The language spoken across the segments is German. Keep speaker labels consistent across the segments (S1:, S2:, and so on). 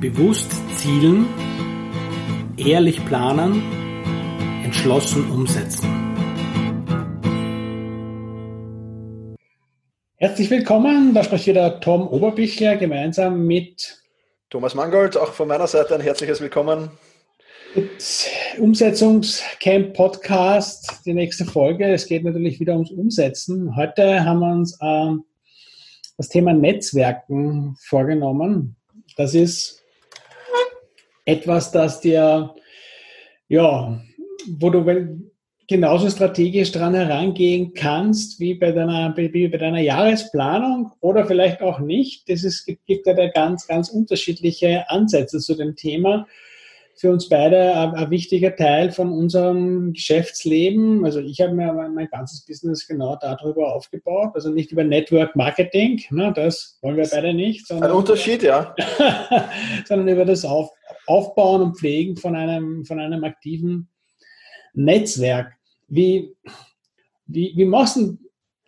S1: Bewusst zielen, ehrlich planen, entschlossen umsetzen. Herzlich willkommen, da spricht wieder Tom Oberbichler gemeinsam mit
S2: Thomas Mangold, auch von meiner Seite ein herzliches Willkommen.
S1: Umsetzungscamp Podcast, die nächste Folge. Es geht natürlich wieder ums Umsetzen. Heute haben wir uns äh, das Thema Netzwerken vorgenommen. Das ist etwas, das dir, ja, wo du genauso strategisch dran herangehen kannst wie bei deiner, wie bei deiner Jahresplanung oder vielleicht auch nicht. Das ist, gibt ja da ganz, ganz unterschiedliche Ansätze zu dem Thema für uns beide ein, ein, wichtiger Teil von unserem Geschäftsleben. Also ich habe mir mein, ganzes Business genau darüber aufgebaut. Also nicht über Network Marketing, ne, das wollen wir beide nicht.
S2: Sondern, ein Unterschied, ja.
S1: sondern über das Auf, Aufbauen und Pflegen von einem, von einem aktiven Netzwerk. Wie, wie, wie machst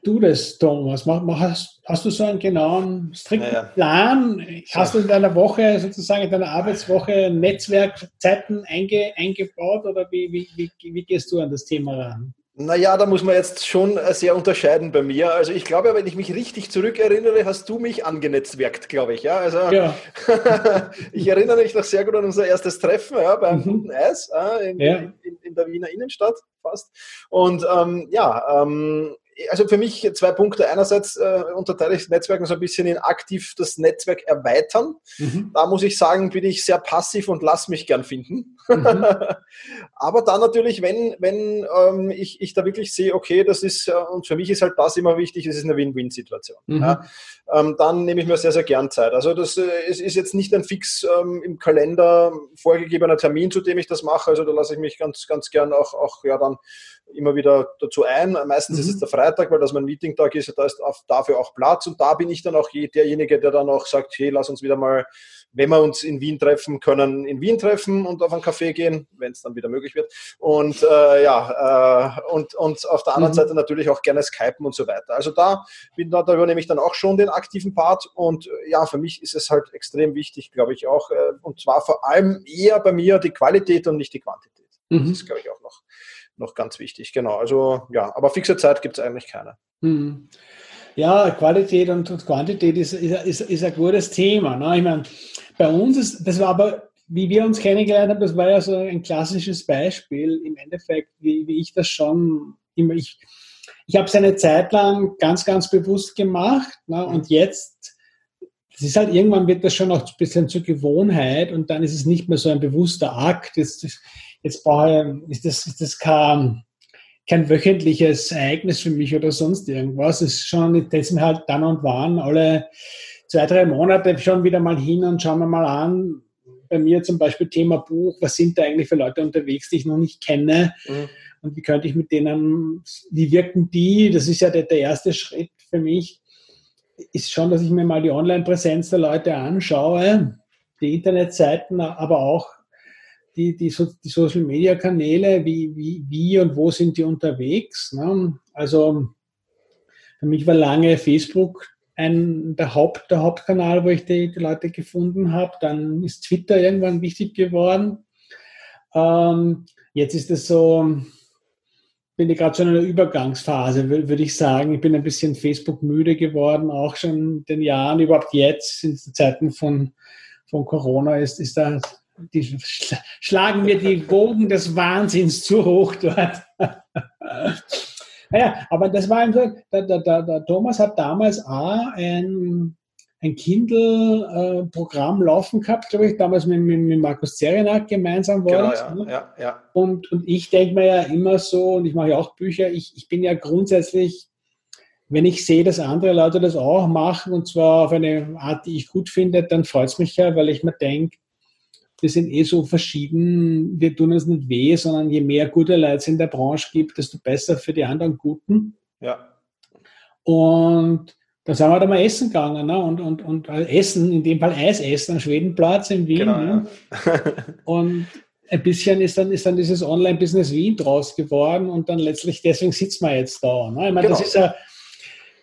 S1: du das, Thomas? Hast, hast du so einen genauen, strikten naja. Plan? Hast du in deiner Woche, sozusagen in deiner Arbeitswoche Netzwerkzeiten einge, eingebaut oder wie, wie, wie, wie gehst du an das Thema ran?
S2: Naja, da muss man jetzt schon sehr unterscheiden bei mir. Also ich glaube, wenn ich mich richtig zurückerinnere, hast du mich angenetzwerkt, glaube ich. Ja, also ja. ich erinnere mich noch sehr gut an unser erstes Treffen ja, beim mhm. Guten Eis äh, in, ja. in, in, der Wiener Innenstadt fast. Und ähm, ja, ähm, also für mich zwei Punkte. Einerseits äh, unterteile ich das Netzwerk so ein bisschen in aktiv das Netzwerk erweitern. Mhm. Da muss ich sagen, bin ich sehr passiv und lass mich gern finden. Mhm. Aber dann natürlich, wenn, wenn ähm, ich, ich da wirklich sehe, okay, das ist, äh, und für mich ist halt das immer wichtig, es ist eine Win-Win-Situation. Mhm. Ja, ähm, dann nehme ich mir sehr, sehr gern Zeit. Also das äh, es ist jetzt nicht ein fix ähm, im Kalender vorgegebener Termin, zu dem ich das mache. Also da lasse ich mich ganz, ganz gern auch, auch ja dann immer wieder dazu ein. Meistens mhm. ist es mhm. der Freitag, weil das mein Meeting-Tag ist, da ist dafür auch Platz und da bin ich dann auch derjenige, der dann auch sagt, hey, lass uns wieder mal, wenn wir uns in Wien treffen können, in Wien treffen und auf einen Café gehen, wenn es dann wieder möglich wird. Und äh, ja, äh, und, und auf der anderen mhm. Seite natürlich auch gerne Skypen und so weiter. Also da bin da, da übernehme ich dann auch schon den aktiven Part und äh, ja, für mich ist es halt extrem wichtig, glaube ich auch, äh, und zwar vor allem eher bei mir die Qualität und nicht die Quantität. Mhm. Das ist, glaube ich, auch noch ganz wichtig. Genau, also ja, aber fixe Zeit gibt es eigentlich keine. Hm.
S1: Ja, Qualität und, Quantität ist, ist, ist, ist, ein gutes Thema. Ne? Ich meine, bei uns ist, das war aber, wie wir uns kennengelernt haben, das war ja so ein klassisches Beispiel im Endeffekt, wie, wie ich das schon immer, ich, ich habe es eine Zeit lang ganz, ganz bewusst gemacht ne? und jetzt, das ist halt, irgendwann wird das schon auch ein bisschen zur Gewohnheit und dann ist es nicht mehr so ein bewusster Akt. Das, das, jetzt brauche ich, ist das, ist das kein, kein wöchentliches Ereignis für mich oder sonst irgendwas. Es ist schon, das sind halt dann und wann alle zwei, drei Monate schon wieder mal hin und schauen wir mal an. Bei mir zum Beispiel Thema Buch, was sind da eigentlich für Leute unterwegs, die ich noch nicht kenne? Mhm. Und wie könnte ich mit denen, wie wirken die? Das ist ja der, der erste Schritt für mich, ist schon, dass ich mir mal die Online-Präsenz der Leute anschaue, die Internetseiten, aber auch die, die, die Social Media Kanäle, wie, wie, wie und wo sind die unterwegs? Ne? Also für mich war lange Facebook ein, der, Haupt, der Hauptkanal, wo ich die, die Leute gefunden habe. Dann ist Twitter irgendwann wichtig geworden. Ähm, jetzt ist es so, bin ich gerade schon in einer Übergangsphase, würde ich sagen. Ich bin ein bisschen Facebook müde geworden, auch schon in den Jahren. Überhaupt jetzt, in Zeiten von, von Corona, ist, ist da die schlagen mir die Bogen des Wahnsinns zu hoch dort. naja, aber das war einfach, der, der, der, Thomas hat damals auch ein, ein Kindle-Programm laufen gehabt, glaube ich, damals mit, mit, mit Markus Zerenak gemeinsam war genau. Ja, ne? ja, ja. Und, und ich denke mir ja immer so, und ich mache ja auch Bücher, ich, ich bin ja grundsätzlich wenn ich sehe, dass andere Leute das auch machen und zwar auf eine Art, die ich gut finde, dann freut es mich ja, weil ich mir denke, wir sind eh so verschieden, wir tun uns nicht weh, sondern je mehr gute Leute es in der Branche gibt, desto besser für die anderen Guten. Ja. Und da sind wir da mal essen gegangen ne? und, und, und essen, in dem Fall Eis essen am Schwedenplatz in Wien. Genau, ne? ja. und ein bisschen ist dann, ist dann dieses Online-Business Wien draus geworden und dann letztlich, deswegen sitzen wir jetzt da. Ne? Ich meine, genau. das, ist ja,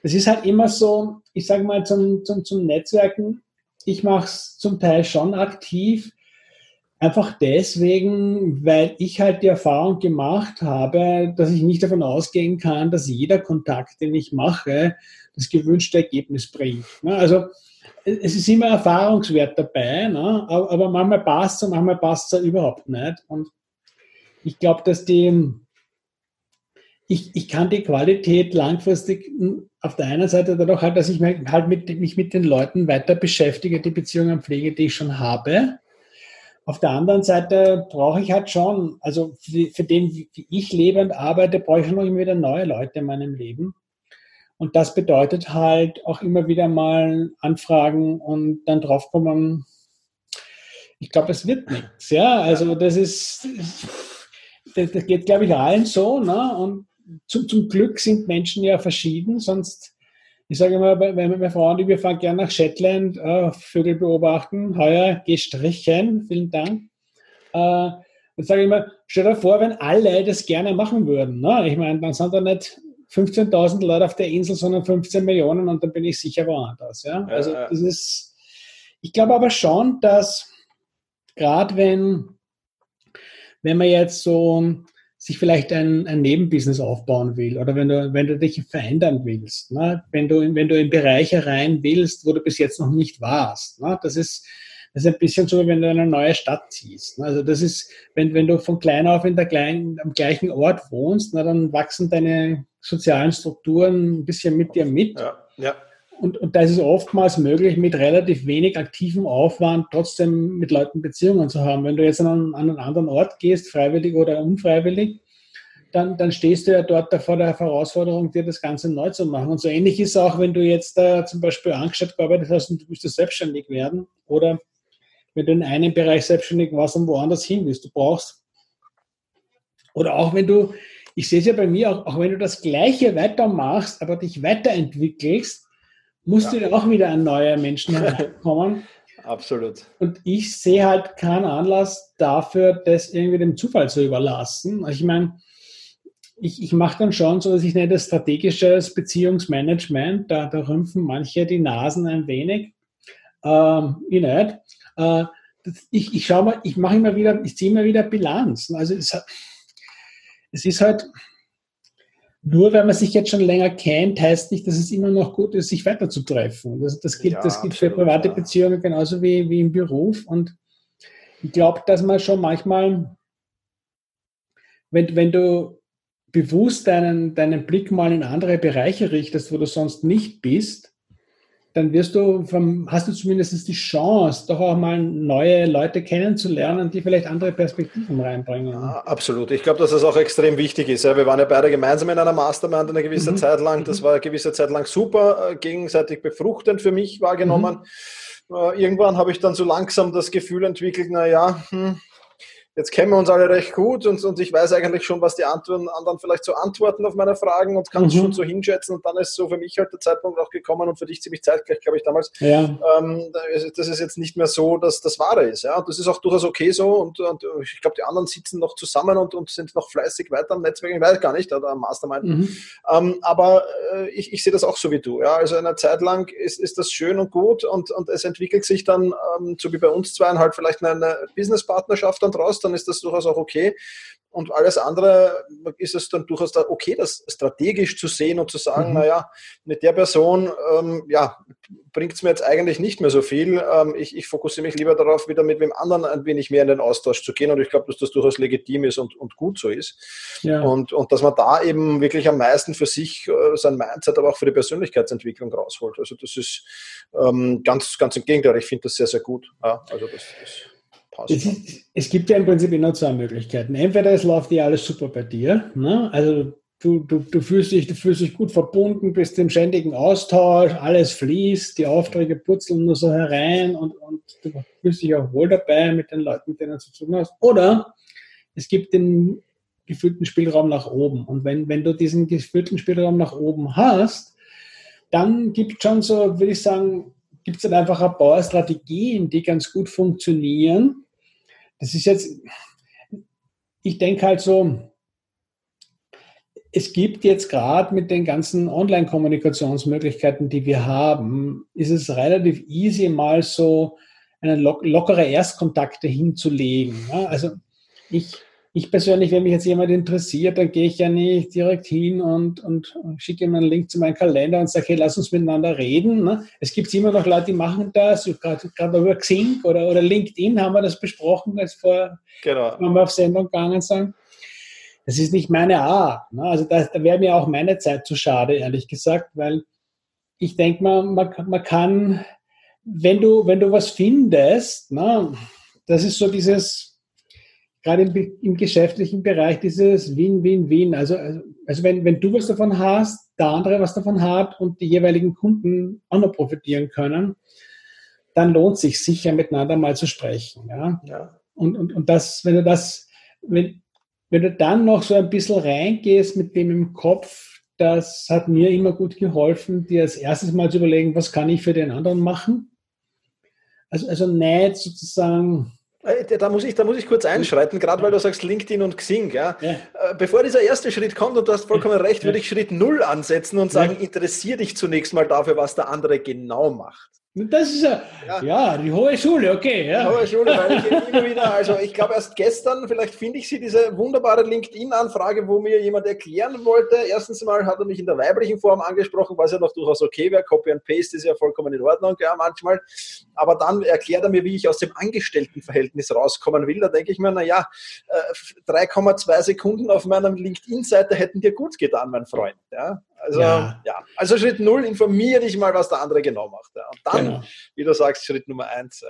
S1: das ist halt immer so, ich sage mal, zum, zum, zum Netzwerken ich mache es zum Teil schon aktiv, einfach deswegen, weil ich halt die Erfahrung gemacht habe, dass ich nicht davon ausgehen kann, dass jeder Kontakt, den ich mache, das gewünschte Ergebnis bringt. Ne? Also es ist immer Erfahrungswert dabei, ne? aber manchmal passt es und manchmal passt es überhaupt nicht. Und ich glaube, dass die, ich, ich kann die Qualität langfristig auf der einen Seite dadurch halt, dass ich mich halt mit, mich mit den Leuten weiter beschäftige, die Beziehungen pflege, die ich schon habe. Auf der anderen Seite brauche ich halt schon, also für, für den, wie ich lebe und arbeite, brauche ich schon immer wieder neue Leute in meinem Leben. Und das bedeutet halt auch immer wieder mal Anfragen und dann draufkommen, ich glaube, es wird nichts. Ja, also das ist, das, das geht, glaube ich, allen so. Ne? Und zum, zum Glück sind Menschen ja verschieden, sonst ich sage immer, wenn meine Frauen, die wir fahren gerne nach Shetland, äh, Vögel beobachten, heuer gestrichen, vielen Dank. Äh, dann sage ich immer, stell dir vor, wenn alle das gerne machen würden. Ne? Ich meine, dann sind da nicht 15.000 Leute auf der Insel, sondern 15 Millionen und dann bin ich sicher woanders. Ja? Also das ist, ich glaube aber schon, dass gerade wenn, wenn man jetzt so sich vielleicht ein, ein Nebenbusiness aufbauen will oder wenn du, wenn du dich verändern willst, ne? wenn, du, wenn du in Bereiche rein willst, wo du bis jetzt noch nicht warst. Ne? Das, ist, das ist ein bisschen so, wenn du in eine neue Stadt ziehst. Ne? Also das ist, wenn, wenn du von klein auf in der kleinen, am gleichen Ort wohnst, na, dann wachsen deine sozialen Strukturen ein bisschen mit dir mit. Ja, ja. Und, und da ist es oftmals möglich, mit relativ wenig aktivem Aufwand trotzdem mit Leuten Beziehungen zu haben. Wenn du jetzt an einen, an einen anderen Ort gehst, freiwillig oder unfreiwillig, dann, dann stehst du ja dort vor der Herausforderung, dir das Ganze neu zu machen. Und so ähnlich ist es auch, wenn du jetzt äh, zum Beispiel angestellt gearbeitet hast und du möchtest selbstständig werden oder wenn du in einem Bereich selbstständig warst und woanders hin willst. Du brauchst, oder auch wenn du, ich sehe es ja bei mir, auch, auch wenn du das Gleiche weitermachst, aber dich weiterentwickelst, musst ja. auch wieder an neue Menschen herkommen.
S2: Absolut.
S1: Und ich sehe halt keinen Anlass dafür, das irgendwie dem Zufall zu überlassen. Also ich meine, ich, ich mache dann schon so, dass ich nenne das strategisches Beziehungsmanagement. Da, da rümpfen manche die Nasen ein wenig. Ähm, ich nicht. Äh, ich, ich schaue mal, ich mache immer wieder, ich ziehe immer wieder Bilanzen. Also es, es ist halt, nur wenn man sich jetzt schon länger kennt, heißt nicht, dass es immer noch gut ist, sich weiter zu treffen. Das, das gilt, ja, das gilt für private ja. Beziehungen genauso wie, wie im Beruf. Und ich glaube, dass man schon manchmal, wenn, wenn du bewusst deinen, deinen Blick mal in andere Bereiche richtest, wo du sonst nicht bist, dann wirst du vom, hast du zumindest die Chance, doch auch mal neue Leute kennenzulernen, die vielleicht andere Perspektiven reinbringen. Ja,
S2: absolut. Ich glaube, dass das auch extrem wichtig ist. Wir waren ja beide gemeinsam in einer Mastermind eine gewisse mhm. Zeit lang. Das mhm. war eine gewisse Zeit lang super, äh, gegenseitig befruchtend für mich wahrgenommen. Mhm. Äh, irgendwann habe ich dann so langsam das Gefühl entwickelt, naja, hm, jetzt kennen wir uns alle recht gut und, und ich weiß eigentlich schon, was die Antworten, anderen vielleicht so antworten auf meine Fragen und kann es mhm. schon so hinschätzen. Und dann ist so für mich halt der Zeitpunkt auch gekommen und für dich ziemlich zeitgleich, glaube ich, damals. Ja. Ähm, das ist jetzt nicht mehr so, dass das Wahre ist. Ja? Und das ist auch durchaus okay so. Und, und ich glaube, die anderen sitzen noch zusammen und, und sind noch fleißig weiter am Netzwerk. Ich weiß gar nicht, oder am Mastermind. Mhm. Ähm, aber äh, ich, ich sehe das auch so wie du. Ja? Also eine Zeit lang ist, ist das schön und gut und, und es entwickelt sich dann, ähm, so wie bei uns zwei, halt vielleicht eine Business-Partnerschaft dann draus dann ist das durchaus auch okay. Und alles andere ist es dann durchaus da okay, das strategisch zu sehen und zu sagen, mhm. naja, mit der Person, ähm, ja, bringt es mir jetzt eigentlich nicht mehr so viel. Ähm, ich, ich, fokussiere mich lieber darauf, wieder mit wem anderen ein wenig mehr in den Austausch zu gehen. Und ich glaube, dass das durchaus legitim ist und, und gut so ist. Ja. Und, und dass man da eben wirklich am meisten für sich, äh, sein Mindset, aber auch für die Persönlichkeitsentwicklung rausholt. Also das ist ähm, ganz, ganz im Gegenteil. Ich finde das sehr, sehr gut. Ja, also das, das
S1: passt. Es, es, gibt ja im Prinzip immer zwei Möglichkeiten. Entweder es läuft dir alles super bei dir, ne? also du, du, du, fühlst dich, du fühlst dich gut verbunden, bist im ständigen Austausch, alles fließt, die Aufträge purzeln nur so herein und, und du fühlst dich auch wohl dabei mit den Leuten, mit denen du zu tun hast. Oder es gibt den gefühlten Spielraum nach oben. Und wenn, wenn du diesen gefühlten Spielraum nach oben hast, dann gibt es schon so, würde ich sagen, gibt es dann einfach ein paar Strategien, die ganz gut funktionieren, das ist jetzt, ich denke halt so, es gibt jetzt gerade mit den ganzen Online-Kommunikationsmöglichkeiten, die wir haben, ist es relativ easy, mal so eine lockere Erstkontakte hinzulegen. Also ich, ich persönlich, wenn mich jetzt jemand interessiert, dann gehe ich ja nicht direkt hin und, und schicke ihm einen Link zu meinem Kalender und sage, hey, lass uns miteinander reden. Ne? Es gibt immer noch Leute, die machen das, gerade über Xing oder, oder LinkedIn haben wir das besprochen, als vor, genau. wenn wir auf Sendung gegangen sind. Das ist nicht meine Art. Ne? Also da, da wäre mir auch meine Zeit zu schade, ehrlich gesagt, weil ich denke mal, man, man kann, wenn du, wenn du was findest, ne, das ist so dieses, gerade im, im geschäftlichen Bereich, dieses Win-Win-Win. Also, also, also wenn, wenn du was davon hast, der andere was davon hat und die jeweiligen Kunden auch noch profitieren können, dann lohnt sich sicher miteinander mal zu sprechen. Ja? ja. Und, und, und das, wenn du das, wenn, wenn du dann noch so ein bisschen reingehst mit dem im Kopf, das hat mir immer gut geholfen, dir als erstes mal zu überlegen, was kann ich für den anderen machen? Also, also nicht sozusagen.
S2: Äh, da muss, ich, da muss ich kurz einschreiten, gerade weil du sagst LinkedIn und Xing. Ja? ja. Äh, bevor dieser erste Schritt kommt, und du hast vollkommen recht, würde ich Schritt Null ansetzen und sagen, interessier dich zunächst mal dafür, was der andere genau macht.
S1: Das ist ja, ja, ja, die hohe Schule, okay. Ja.
S2: Die hohe Schule, weil ich immer wieder, also ich glaube erst gestern, vielleicht finde ich sie, diese wunderbare LinkedIn-Anfrage, wo mir jemand erklären wollte. Erstens mal hat er mich in der weiblichen Form angesprochen, was ja noch durchaus okay wäre. Copy and Paste ist ja vollkommen in Ordnung, ja, manchmal. Aber dann erklärt er mir, wie ich aus dem Angestelltenverhältnis rauskommen will. Da denke ich mir, naja, 3,2 äh, Sekunden auf meiner LinkedIn-Seite hätten dir gut getan, mein Freund. Ja. Also, ja. ja. Also Schritt null, informiere dich mal, was der andere genau macht. Ja. Und dann, genau. wie du sagst, Schritt Nummer eins.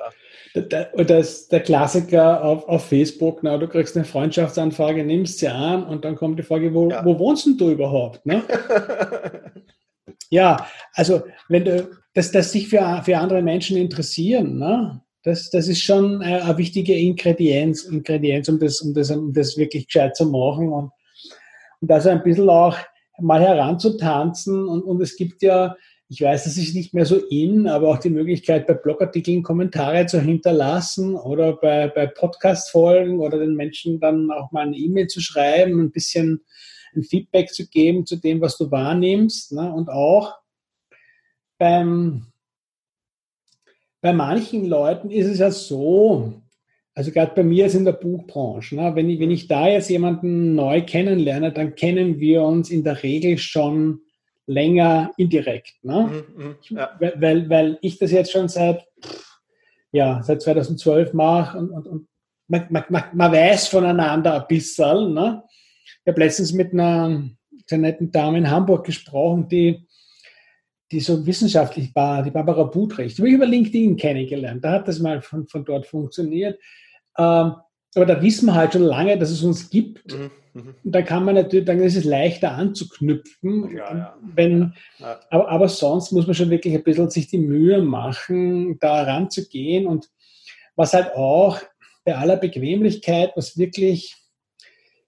S1: Ja. Der, das, der Klassiker auf, auf Facebook, na, du kriegst eine Freundschaftsanfrage, nimmst sie an und dann kommt die Frage, wo, ja. wo wohnst denn du überhaupt? Ne? ja, also wenn du, dass, dass sich für, für andere Menschen interessieren, ne? Das, das ist schon eine wichtige Ingredienz, Ingredienz um, das, um, das, um das wirklich gescheit zu machen und, und also ein bisschen auch mal heranzutanzen. Und, und es gibt ja, ich weiß, das ist nicht mehr so in, aber auch die Möglichkeit, bei Blogartikeln Kommentare zu hinterlassen oder bei, bei Podcast-Folgen oder den Menschen dann auch mal eine E-Mail zu schreiben, ein bisschen ein Feedback zu geben zu dem, was du wahrnimmst. Ne? Und auch beim, bei manchen Leuten ist es ja so, also gerade bei mir ist in der Buchbranche, ne, wenn, ich, wenn ich da jetzt jemanden neu kennenlerne, dann kennen wir uns in der Regel schon länger indirekt. Ne? Mhm, mhm ja. weil, weil ich das jetzt schon seit, ja, seit 2012 mache und, und, und man, man, man, weiß voneinander ein bisschen. Ne? Ich habe letztens mit einer sehr netten Dame in Hamburg gesprochen, die, die so wissenschaftlich war, die Barbara Budrecht, die habe ich über LinkedIn kennengelernt. Da hat das mal von, von dort funktioniert. Ähm, aber da wissen wir halt schon lange, dass es uns gibt. Mhm. Mhm. Und da kann man natürlich, dann ist es leichter anzuknüpfen. Ja, ja. Wenn, ja. Aber, aber sonst muss man schon wirklich ein bisschen sich die Mühe machen, da ranzugehen. Und was halt auch bei aller Bequemlichkeit, was wirklich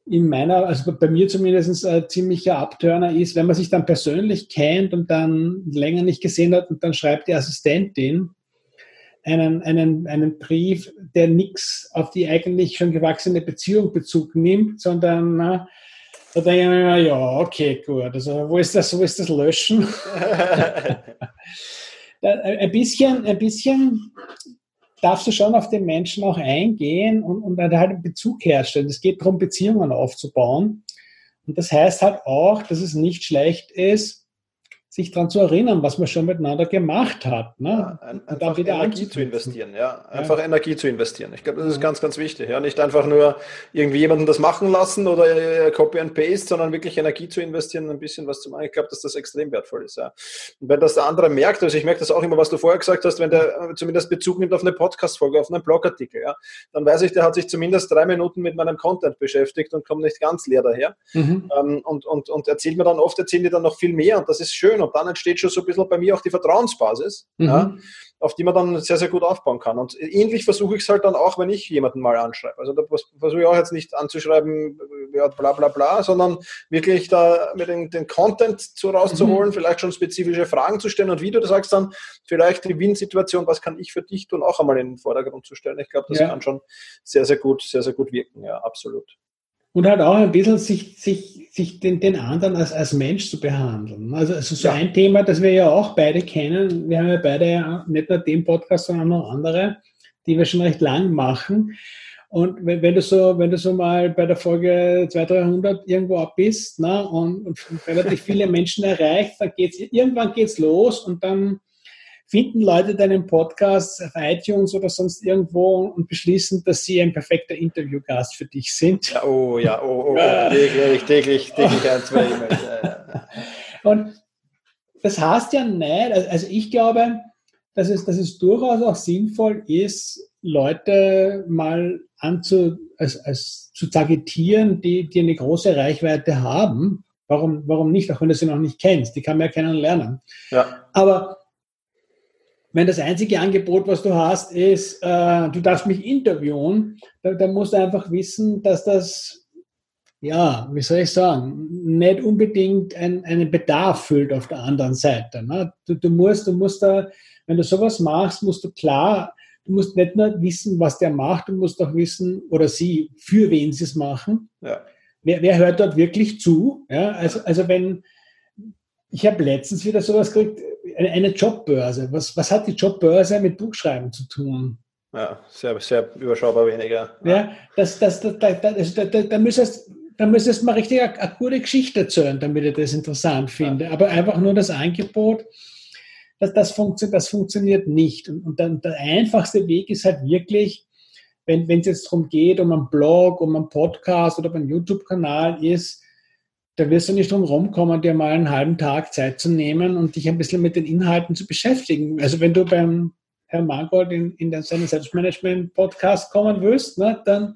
S1: in meiner, also bei mir zumindest ein ziemlicher Abturner ist, wenn man sich dann persönlich kennt und dann länger nicht gesehen hat und dann schreibt die Assistentin, einen, einen, einen Brief, der nichts auf die eigentlich schon gewachsene Beziehung Bezug nimmt, sondern na, da denke ich mir, ja, okay, gut. Also wo ist das, wo ist das Löschen? ein bisschen, ein bisschen darfst du schon auf den Menschen auch eingehen und, und halt einen Bezug herstellen. Es geht darum, Beziehungen aufzubauen. Und das heißt halt auch, dass es nicht schlecht ist, sich daran zu erinnern, was man schon miteinander gemacht hat. Ne?
S2: Ja, ein, einfach Energie zu investieren, ja. Einfach ja. Energie zu investieren. Ich glaube, das ist ganz, ganz wichtig. Ja, nicht einfach nur irgendwie jemanden das machen lassen oder äh, Copy and Paste, sondern wirklich Energie zu investieren, ein bisschen was zu machen. Ich glaube, dass das extrem wertvoll ist. Ja. Und wenn das der andere merkt, also ich merke das auch immer, was du vorher gesagt hast, wenn der äh, zumindest Bezug nimmt auf eine Podcast-Folge, auf einen Blogartikel, ja, dann weiß ich, der hat sich zumindest drei Minuten mit meinem Content beschäftigt und kommt nicht ganz leer daher. Mhm. Ähm, und, und, und erzählt mir dann oft, erzählen die dann noch viel mehr und das ist schön und dann entsteht schon so ein bisschen bei mir auch die Vertrauensbasis, mhm. ja, auf die man dann sehr, sehr gut aufbauen kann. Und ähnlich versuche ich es halt dann auch, wenn ich jemanden mal anschreibe. Also da versuche ich auch jetzt nicht anzuschreiben, ja, bla bla bla, sondern wirklich da mit den, den Content zu rauszuholen, mhm. vielleicht schon spezifische Fragen zu stellen und wie du das sagst, dann vielleicht die Win-Situation, was kann ich für dich tun, auch einmal in den Vordergrund zu stellen. Ich glaube, das ja. kann schon sehr, sehr gut, sehr, sehr gut wirken, ja, absolut.
S1: Und halt auch ein bisschen sich, sich, sich den, den anderen als, als Mensch zu behandeln. Also, also so ja. ein Thema, das wir ja auch beide kennen. Wir haben ja beide ja nicht nur den Podcast, sondern auch noch andere, die wir schon recht lang machen. Und wenn, wenn, du so, wenn du so mal bei der Folge 200, 300 irgendwo ab bist ne, und, und relativ viele Menschen erreicht, dann geht's, irgendwann geht's los und dann finden Leute deinen Podcast auf iTunes oder sonst irgendwo und beschließen, dass sie ein perfekter Interviewgast für dich sind.
S2: Ja, oh, ja, oh, oh, oh täglich, täglich, täglich ein, zwei E-Mails.
S1: Und das heißt ja nicht, also ich glaube, dass es, dass es durchaus auch sinnvoll ist, Leute mal anzu, als, als zu targetieren, die, die eine große Reichweite haben. Warum, warum nicht, auch wenn du sie noch nicht kennst? Die kann man ja kennenlernen. Ja. Aber wenn das einzige Angebot, was du hast, ist, äh, du darfst mich interviewen, dann, dann musst du einfach wissen, dass das, ja, wie soll ich sagen, nicht unbedingt ein, einen Bedarf füllt auf der anderen Seite. Ne? Du, du, musst, du musst da, wenn du sowas machst, musst du klar Du musst nicht nur wissen, was der macht, du musst auch wissen, oder sie, für wen sie es machen. Ja. Wer, wer, hört dort wirklich zu? Ja, also, also wenn, ich habe letztens wieder sowas gekriegt, eine, Jobbörse. Was, was hat die Jobbörse mit Buchschreiben zu tun?
S2: Ja, sehr, sehr überschaubar weniger.
S1: Ja, ja das, das, das, da, da, da, da müsstest da müsstest du mal richtig eine, eine, gute Geschichte erzählen, damit ich das interessant finde. Ja. Aber einfach nur das Angebot, das, das, funktio das funktioniert nicht. Und, und dann der einfachste Weg ist halt wirklich, wenn es jetzt darum geht, um einen Blog, um einen Podcast oder um einen YouTube-Kanal ist, da wirst du nicht drum rumkommen, dir mal einen halben Tag Zeit zu nehmen und dich ein bisschen mit den Inhalten zu beschäftigen. Also wenn du beim Herrn Mangold in, in seinen Selbstmanagement-Podcast kommen willst, ne, dann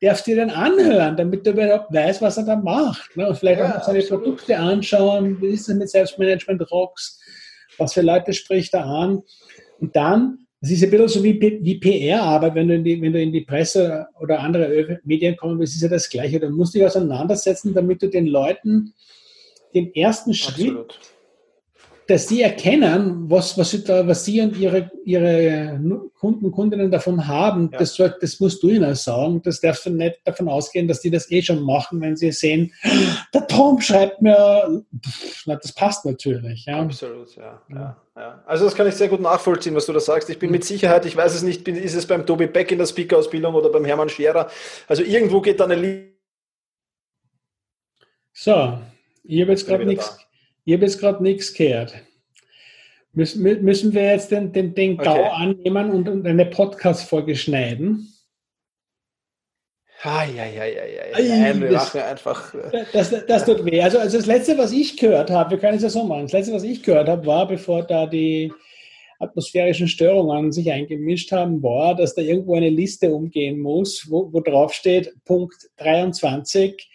S1: darfst du dir den anhören, damit du überhaupt weißt, was er da macht. Ne? Und vielleicht ja, auch seine absolut. Produkte anschauen, wie ist es mit Selbstmanagement Rocks, was für Leute spricht er an. Und dann, das ist ein bisschen so wie, wie PR-Arbeit, wenn, du in die, wenn du in die Presse oder andere Medien kommst, das ist ja das Gleiche. Du musst dich auseinandersetzen, damit du den Leuten den ersten Schritt Absolut dass sie erkennen, was, was, sie, da, was sie und ihre, ihre Kunden, Kundinnen davon haben, ja. das, das musst du ihnen sagen. Das darfst du nicht davon ausgehen, dass die das eh schon machen, wenn sie sehen, der Tom schreibt mir, pff, na, das passt natürlich. Ja.
S2: Absolut, ja, ja, ja. Also das kann ich sehr gut nachvollziehen, was du da sagst. Ich bin mit Sicherheit, ich weiß es nicht, ist es beim Tobi Beck in der Speaker-Ausbildung oder beim Hermann Scherer. Also irgendwo geht da eine Linie.
S1: So, ich habe jetzt gerade nichts. Ich habe jetzt gerade nichts gehört. Müssen, müssen wir jetzt den, den, den GAU okay. annehmen und, und eine Podcast-Folge schneiden?
S2: Ah, ja, ja, ja, ja. Nein, wir das, machen einfach.
S1: Das, das, das tut weh. Also, also das Letzte, was ich gehört habe, wir können es ja so machen, das Letzte, was ich gehört habe, war, bevor da die atmosphärischen Störungen sich eingemischt haben, war, dass da irgendwo eine Liste umgehen muss, wo, wo drauf steht, Punkt 23,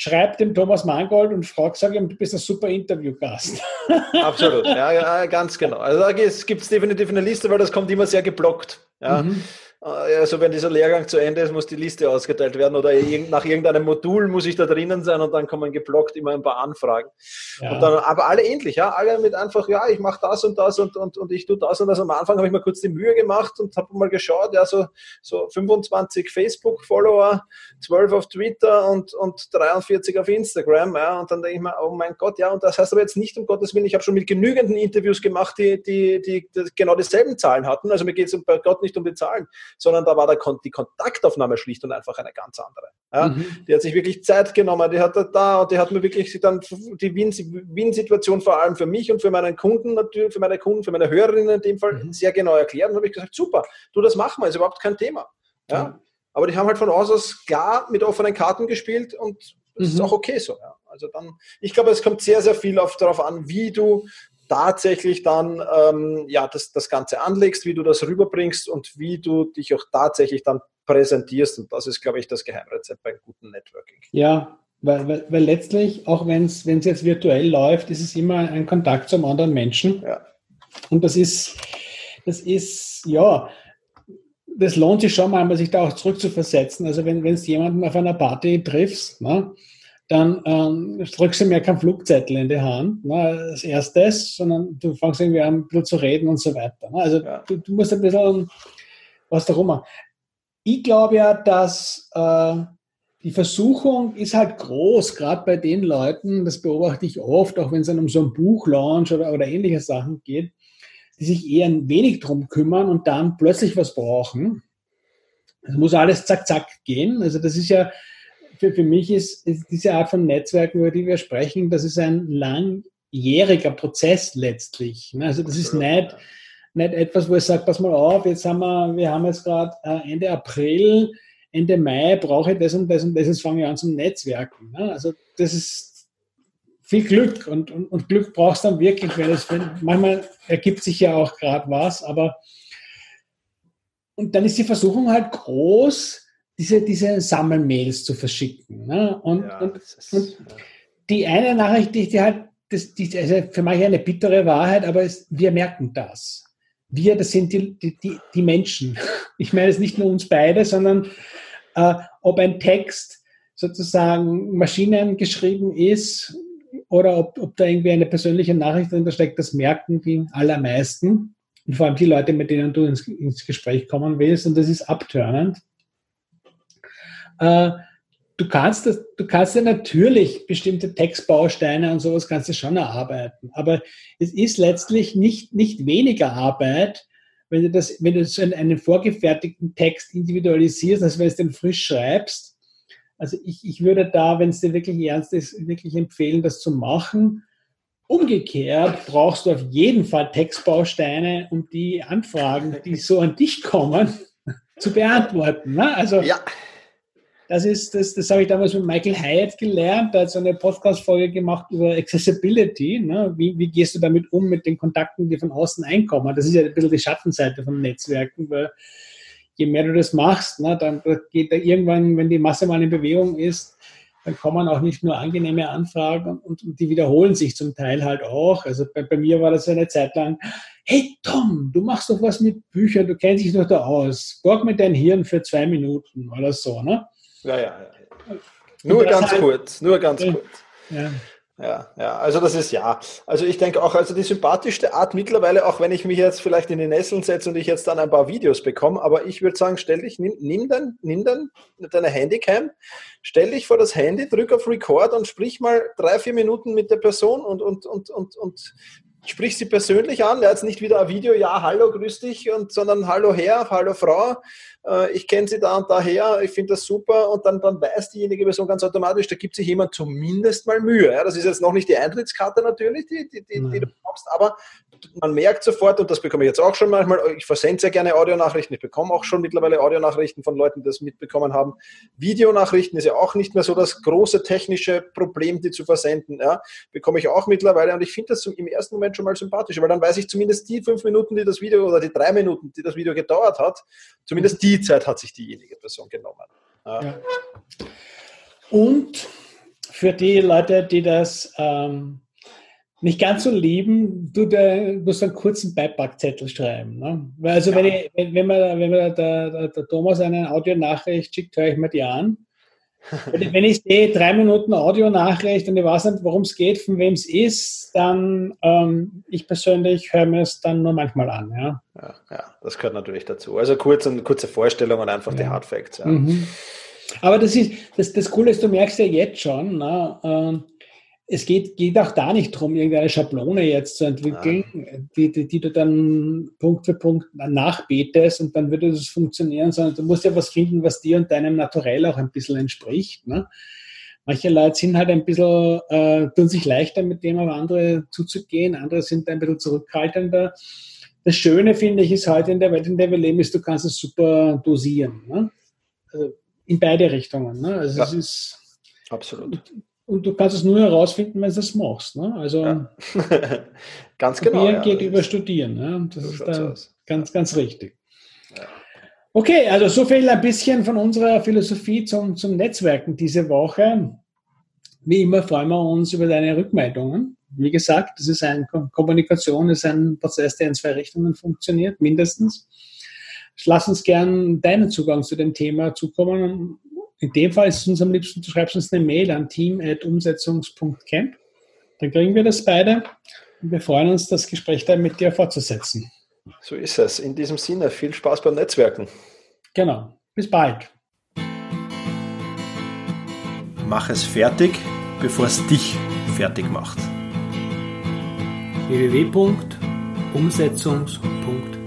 S1: schreib dem Thomas Mangold und frag, sag ihm, du bist ein super Interviewgast.
S2: Absolut, ja, ja ganz genau. Also da gibt es definitiv eine Liste, weil das kommt immer sehr geblockt. Ja. Mhm. Also wenn dieser Lehrgang zu Ende ist, muss die Liste ausgeteilt werden oder nach irgendeinem Modul muss ich da drinnen sein und dann kommen geblockt immer ein paar Anfragen. Ja. Und dann, aber alle ähnlich, ja, alle mit einfach, ja, ich mache das und das und, und, und ich tue das und das. Am Anfang habe ich mir kurz die Mühe gemacht und habe mal geschaut, ja, so, so 25 Facebook-Follower, 12 auf Twitter und, und 43 auf Instagram, ja, und dann denke ich mir, oh mein Gott, ja, und das heißt aber jetzt nicht um Gottes Willen, ich habe schon mit genügenden Interviews gemacht, die, die, die, die genau dieselben Zahlen hatten, also mir geht es bei Gott nicht um die Zahlen, sondern da war der, die Kontaktaufnahme schlicht und einfach eine ganz andere. Ja? Mhm. Die hat sich wirklich Zeit genommen, die hat da und die hat mir wirklich dann die Win-Situation vor allem für mich und für meinen Kunden natürlich, für meine Kunden, für meine Hörerinnen in dem Fall mhm. sehr genau erklärt und habe ich gesagt, super, du das machen wir, ist überhaupt kein Thema. Ja? Mhm. Aber die haben halt von aus klar mit offenen Karten gespielt und das ist mhm. auch okay so. Ja. Also dann, ich glaube, es kommt sehr, sehr viel auf, darauf an, wie du tatsächlich dann ähm, ja, das, das Ganze anlegst, wie du das rüberbringst und wie du dich auch tatsächlich dann präsentierst. Und das ist, glaube ich, das Geheimrezept beim guten Networking.
S1: Ja, weil, weil, weil letztlich, auch wenn es jetzt virtuell läuft, ist es immer ein Kontakt zum anderen Menschen. Ja. Und das ist, das ist, ja, das lohnt sich schon mal, sich da auch zurückzuversetzen. Also wenn du jemanden auf einer Party triffst, ne, dann ähm, drückst du mir keinen Flugzettel in die Hand, ne, als erstes, sondern du fängst irgendwie an, ein bisschen zu reden und so weiter. Ne? Also ja. du, du, musst ein bisschen was darum machen. Ich glaube ja, dass äh, die Versuchung ist halt groß, gerade bei den Leuten, das beobachte ich oft, auch wenn es dann um so ein Buchlaunch oder, oder ähnliche Sachen geht, die sich eher ein wenig drum kümmern und dann plötzlich was brauchen. Es muss alles zack, zack gehen. Also das ist ja, für, für mich ist, ist diese Art von Netzwerken, über die wir sprechen, das ist ein langjähriger Prozess letztlich. Ne? Also das ist nicht, nicht etwas, wo ich sage, pass mal auf, jetzt haben wir, wir haben jetzt gerade äh, Ende April, Ende Mai brauche ich das und das und das, jetzt fange ich an zum Netzwerken. Ne? Also das ist viel Glück und, und, und Glück brauchst du dann wirklich, weil es, wenn, manchmal ergibt sich ja auch gerade was, aber und dann ist die Versuchung halt groß, diese, diese Sammelmails zu verschicken. Ne? Und, ja, und, ist, und ja. die eine Nachricht, die, die halt, das, die, also für manche eine bittere Wahrheit, aber es, wir merken das. Wir, das sind die, die, die Menschen. Ich meine es nicht nur uns beide, sondern äh, ob ein Text sozusagen maschinengeschrieben ist oder ob, ob da irgendwie eine persönliche Nachricht drin steckt, das merken die allermeisten. Und vor allem die Leute, mit denen du ins, ins Gespräch kommen willst. Und das ist abtörnend. Äh, du kannst das, du kannst ja natürlich bestimmte Textbausteine und sowas kannst du schon erarbeiten. Aber es ist letztlich nicht, nicht weniger Arbeit, wenn du das, wenn du so einen, einen vorgefertigten Text individualisierst, als wenn du den frisch schreibst. Also ich, ich würde da, wenn es dir wirklich ernst ist, wirklich empfehlen, das zu machen. Umgekehrt brauchst du auf jeden Fall Textbausteine, um die Anfragen, die so an dich kommen, zu beantworten. Ne? Also ja. Das ist, das, das habe ich damals mit Michael Hyatt gelernt. Der hat so eine Podcast-Folge gemacht über Accessibility. Ne? Wie, wie gehst du damit um mit den Kontakten, die von außen einkommen? Das ist ja ein bisschen die Schattenseite von Netzwerken, weil je mehr du das machst, ne, dann geht da irgendwann, wenn die Masse mal in Bewegung ist, dann kommen auch nicht nur angenehme Anfragen und, und, die wiederholen sich zum Teil halt auch. Also bei, bei, mir war das eine Zeit lang, hey Tom, du machst doch was mit Büchern, du kennst dich doch da aus. Borg mir dein Hirn für zwei Minuten oder so. Ne?
S2: Ja, ja, ja. Nur ganz halt, kurz, nur ganz kurz. Ja. Ja, ja, also das ist ja. Also ich denke auch, also die sympathischste Art mittlerweile, auch wenn ich mich jetzt vielleicht in die Nesseln setze und ich jetzt dann ein paar Videos bekomme, aber ich würde sagen, stell dich, nimm, nimm dann, nimm dann deine Handycam, stell dich vor das Handy, drück auf Record und sprich mal drei, vier Minuten mit der Person und, und, und, und, und sprich sie persönlich an. Hat nicht wieder ein Video, ja, hallo, grüß dich, und, sondern hallo Herr, hallo Frau, äh, ich kenne sie da und daher, ich finde das super und dann, dann weiß diejenige Person ganz automatisch, da gibt sich jemand zumindest mal Mühe. Ja, das ist jetzt noch nicht die Eintrittskarte natürlich, die, die, die, die du brauchst, aber man merkt sofort, und das bekomme ich jetzt auch schon manchmal, ich versende sehr gerne Audionachrichten, ich bekomme auch schon mittlerweile Audionachrichten von Leuten, die das mitbekommen haben. Videonachrichten ist ja auch nicht mehr so das große technische Problem, die zu versenden. Ja, bekomme ich auch mittlerweile und ich finde das im ersten Moment schon mal sympathisch, weil dann weiß ich zumindest die fünf Minuten, die das Video oder die drei Minuten, die das Video gedauert hat, zumindest die Zeit hat sich diejenige Person genommen. Ja. Ja.
S1: Und für die Leute, die das ähm, nicht ganz so lieben, du der, musst einen kurzen Beipackzettel schreiben. Ne? Weil also ja. wenn, ich, wenn, wenn, mir, wenn mir der, der, der Thomas eine Audionachricht schickt, höre ich mir die an. wenn ich sehe, drei Minuten Audionachricht und ich weiß nicht, worum es geht, von wem es ist, dann ähm, ich persönlich höre mir es dann nur manchmal an. Ja,
S2: ja, ja das gehört natürlich dazu. Also kurz und kurze Vorstellung und einfach ja. die Hard Facts. Ja. Mhm.
S1: Aber das ist das, das Coole ist, du merkst ja jetzt schon, na, äh, es geht, geht auch da nicht darum, irgendeine Schablone jetzt zu entwickeln, ja. die, die, die, du dann Punkt für Punkt nachbetest und dann würde das funktionieren, sondern du musst ja was finden, was dir und deinem Naturell auch ein bisschen entspricht. Ne? Manche Leute sind halt ein bisschen, äh, tun sich leichter mit dem auf andere zuzugehen, andere sind ein bisschen zurückhaltender. Das Schöne, finde ich, ist heute in der Welt, in der wir leben, ist, du kannst es super dosieren. Ne? Also in beide Richtungen. Ne? Also ja. es ist
S2: Absolut.
S1: Und du kannst es nur herausfinden, wenn du es machst. Ne? Also ja.
S2: ganz genau.
S1: Ja, geht über Studieren. Ne? Das so ist da ganz, ganz richtig. Ja. Okay, also so viel ein bisschen von unserer Philosophie zum, zum Netzwerken diese Woche. Wie immer freuen wir uns über deine Rückmeldungen. Wie gesagt, das ist ein Kommunikation, ist ein Prozess, der in zwei Richtungen funktioniert, mindestens. Lass uns gern deinen Zugang zu dem Thema zukommen in dem Fall ist es uns am liebsten, du schreibst uns eine Mail an team.umsetzungs.camp. Dann kriegen wir das beide und wir freuen uns, das Gespräch dann mit dir fortzusetzen.
S2: So ist es. In diesem Sinne, viel Spaß beim Netzwerken.
S1: Genau. Bis bald.
S2: mach es fertig, bevor es dich fertig macht.
S1: www.umsetzungs.de